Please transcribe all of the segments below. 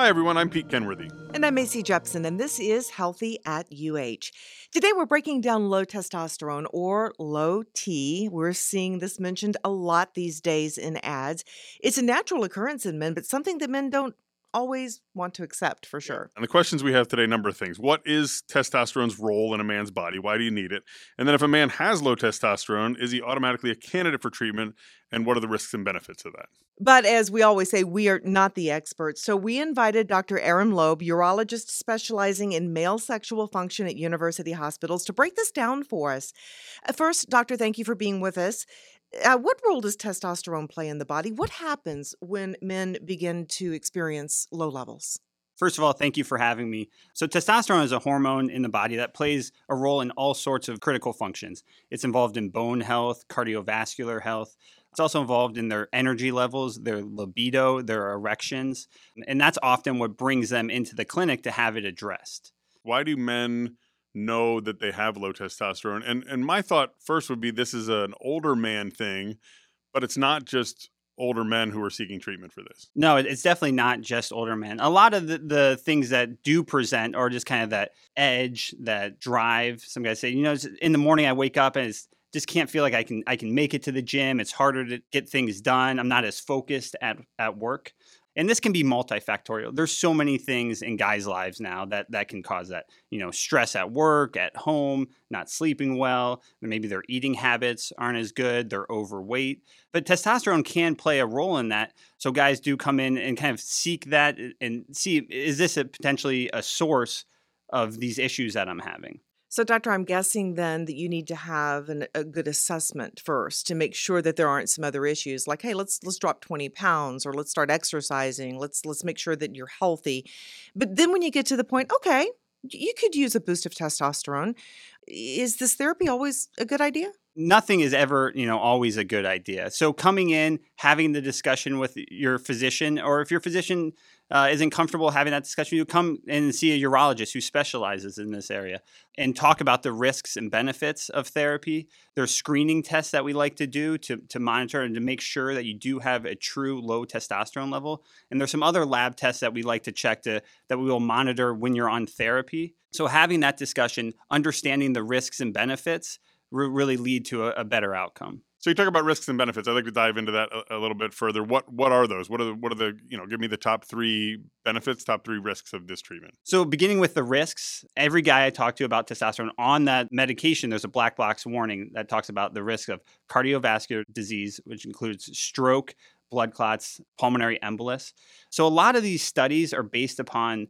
Hi, everyone. I'm Pete Kenworthy. And I'm Macy Jepson, and this is Healthy at UH. Today, we're breaking down low testosterone or low T. We're seeing this mentioned a lot these days in ads. It's a natural occurrence in men, but something that men don't always want to accept for sure. And the questions we have today number of things. What is testosterone's role in a man's body? Why do you need it? And then if a man has low testosterone, is he automatically a candidate for treatment? And what are the risks and benefits of that? But as we always say, we are not the experts. So we invited Dr. Aram Loeb, urologist specializing in male sexual function at university hospitals, to break this down for us. First, doctor, thank you for being with us. Uh, what role does testosterone play in the body? What happens when men begin to experience low levels? First of all, thank you for having me. So, testosterone is a hormone in the body that plays a role in all sorts of critical functions. It's involved in bone health, cardiovascular health. It's also involved in their energy levels, their libido, their erections. And that's often what brings them into the clinic to have it addressed. Why do men know that they have low testosterone. And and my thought first would be this is an older man thing, but it's not just older men who are seeking treatment for this. No, it's definitely not just older men. A lot of the, the things that do present are just kind of that edge, that drive. Some guys say, you know, in the morning I wake up and it's just can't feel like I can I can make it to the gym. It's harder to get things done. I'm not as focused at at work and this can be multifactorial. There's so many things in guys lives now that that can cause that you know stress at work at home not sleeping well. Maybe their eating habits aren't as good they're overweight. But testosterone can play a role in that. So guys do come in and kind of seek that and see is this a potentially a source of these issues that i'm having so, doctor, I'm guessing then that you need to have an, a good assessment first to make sure that there aren't some other issues, like, hey, let's let's drop 20 pounds, or let's start exercising. Let's let's make sure that you're healthy. But then when you get to the point, okay, you could use a boost of testosterone. Is this therapy always a good idea? Nothing is ever, you know, always a good idea. So coming in, having the discussion with your physician, or if your physician uh, isn't comfortable having that discussion, you come and see a urologist who specializes in this area and talk about the risks and benefits of therapy. There's screening tests that we like to do to, to monitor and to make sure that you do have a true low testosterone level. And there's some other lab tests that we like to check to that we will monitor when you're on therapy. So having that discussion, understanding the risks and benefits, will really lead to a, a better outcome. So you talk about risks and benefits. I'd like to dive into that a, a, little bit further. What what are those? What are the what are the you know? Give me the top three benefits, top three risks of this treatment. So beginning with the risks, every guy I talk to about testosterone on that medication, there's a black box warning that talks about the risk of cardiovascular disease, which includes stroke, blood clots, pulmonary embolus. So a lot of these studies are based upon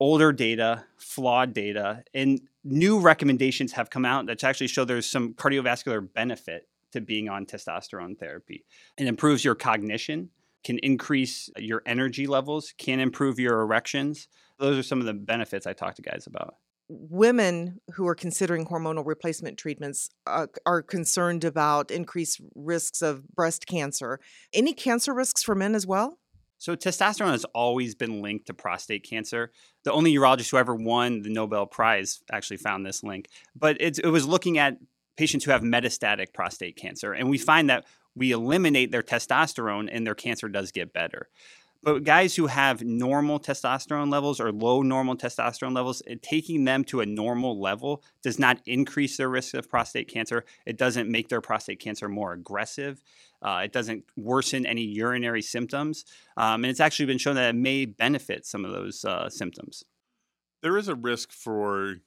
older data, flawed data, and new recommendations have come out that actually show there's some cardiovascular benefit to being on testosterone therapy. It improves your cognition, can increase your energy levels, can improve your erections. Those are some of the benefits I talk to guys about. Women who are considering hormonal replacement treatments uh, are concerned about increased risks of breast cancer. Any cancer risks for men as well? So, testosterone has always been linked to prostate cancer. The only urologist who ever won the Nobel Prize actually found this link, but it was looking at patients who have metastatic prostate cancer. And we find that we eliminate their testosterone and their cancer does get better. But guys who have normal testosterone levels or low normal testosterone levels, taking them to a normal level does not increase their risk of prostate cancer. It doesn't make their prostate cancer more aggressive. Uh, it doesn't worsen any urinary symptoms. Um, and it's actually been shown that it may benefit some of those uh, symptoms. There is a risk for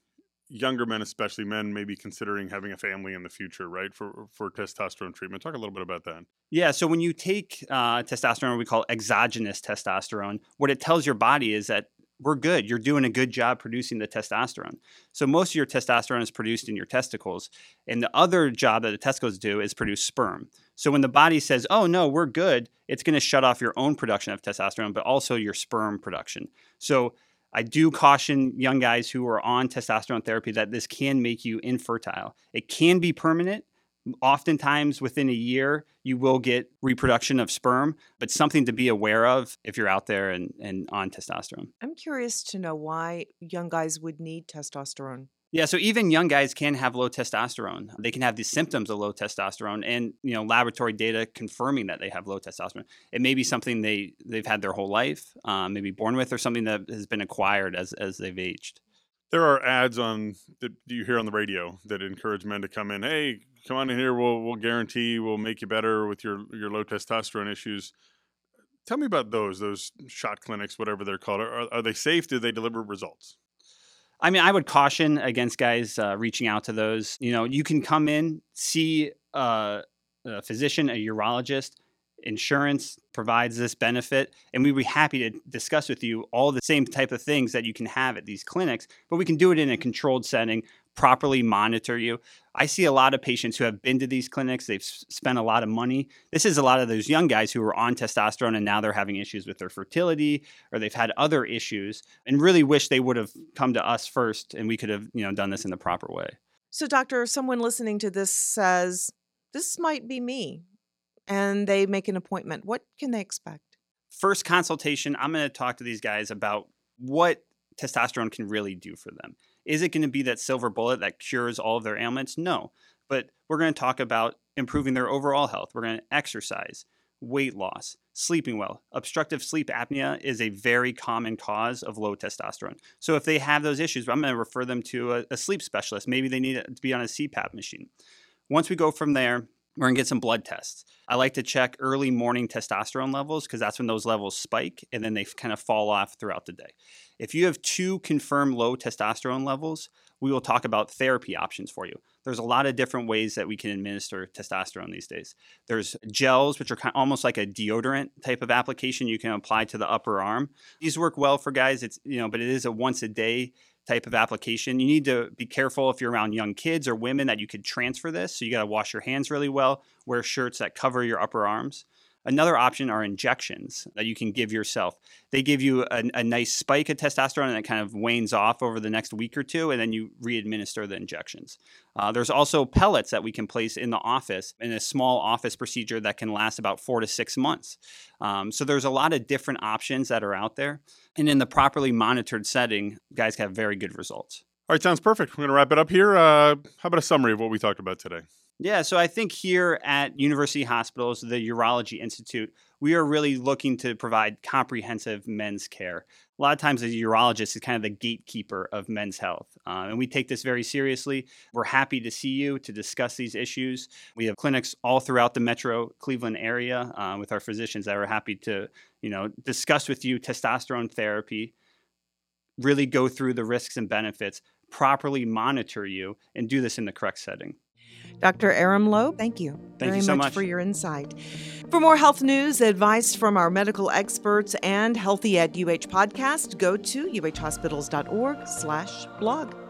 younger men, especially men, maybe considering having a family in the future, right? For for testosterone treatment. Talk a little bit about that. Yeah. So when you take uh, testosterone, we call exogenous testosterone. What it tells your body is that we're good. You're doing a good job producing the testosterone. So most of your testosterone is produced in your testicles, and the other job that the testicles do is produce sperm. So when the body says, "Oh no, we're good," it's going to shut off your own production of testosterone, but also your sperm production. So I do caution young guys who are on testosterone therapy that this can make you infertile. It can be permanent. Oftentimes, within a year, you will get reproduction of sperm, but something to be aware of if you're out there and, and on testosterone. I'm curious to know why young guys would need testosterone. Yeah, so even young guys can have low testosterone. They can have the symptoms of low testosterone and, you know, laboratory data confirming that they have low testosterone. It may be something they they've had their whole life, um, maybe born with or something that has been acquired as as they've aged. There are ads on that you hear on the radio that encourage men to come in. Hey, come on in here. We'll we'll guarantee we'll make you better with your your low testosterone issues. Tell me about those those shot clinics, whatever they're called. Are, are they safe? Do they deliver results? I mean, I would caution against guys uh, reaching out to those. You know, you can come in, see uh, a physician, a urologist. Insurance provides this benefit, and we'd be happy to discuss with you all the same type of things that you can have at these clinics, but we can do it in a controlled setting properly monitor you. I see a lot of patients who have been to these clinics, they've spent a lot of money. This is a lot of those young guys who are on testosterone and now they're having issues with their fertility or they've had other issues and really wish they would have come to us first and we could have, you know, done this in the proper way. So doctor, someone listening to this says, "This might be me." And they make an appointment. What can they expect? First consultation, I'm going to talk to these guys about what testosterone can really do for them. Is it going to be that silver bullet that cures all of their ailments? No. But we're going to talk about improving their overall health. We're going to exercise, weight loss, sleeping well. Obstructive sleep apnea is a very common cause of low testosterone. So if they have those issues, I'm going to refer them to a, a sleep specialist. Maybe they need to be on a CPAP machine. Once we go from there, we're going to get some blood tests. I like to check early morning testosterone levels because that's when those levels spike and then they kind of fall off throughout the day. If you have two confirmed low testosterone levels, we will talk about therapy options for you. There's a lot of different ways that we can administer testosterone these days. There's gels, which are kind of almost like a deodorant type of application you can apply to the upper arm. These work well for guys. It's you know, but it is a once a day type of application. You need to be careful if you're around young kids or women that you could transfer this. So you got to wash your hands really well, wear shirts that cover your upper arms. Another option are injections that you can give yourself. They give you a, a, nice spike of testosterone and it kind of wanes off over the next week or two, and then you re-administer the injections. Uh, there's also pellets that we can place in the office in a small office procedure that can last about four to six months. Um, so there's a lot of different options that are out there. And in the properly monitored setting, guys have very good results. All right, sounds perfect. We're going to wrap it up here. Uh, how about a summary of what we talked about today? Yeah, so I think here at University Hospitals, the Urology Institute, we are really looking to provide comprehensive men's care. A lot of times, a urologist is kind of the gatekeeper of men's health, uh, and we take this very seriously. We're happy to see you to discuss these issues. We have clinics all throughout the Metro Cleveland area uh, with our physicians that are happy to, you know, discuss with you testosterone therapy, really go through the risks and benefits, properly monitor you, and do this in the correct setting. Dr. Aram Loeb, thank you thank very you so much, much for your insight. For more health news, advice from our medical experts, and Healthy at UH podcast, go to uhhospitals.org slash blog.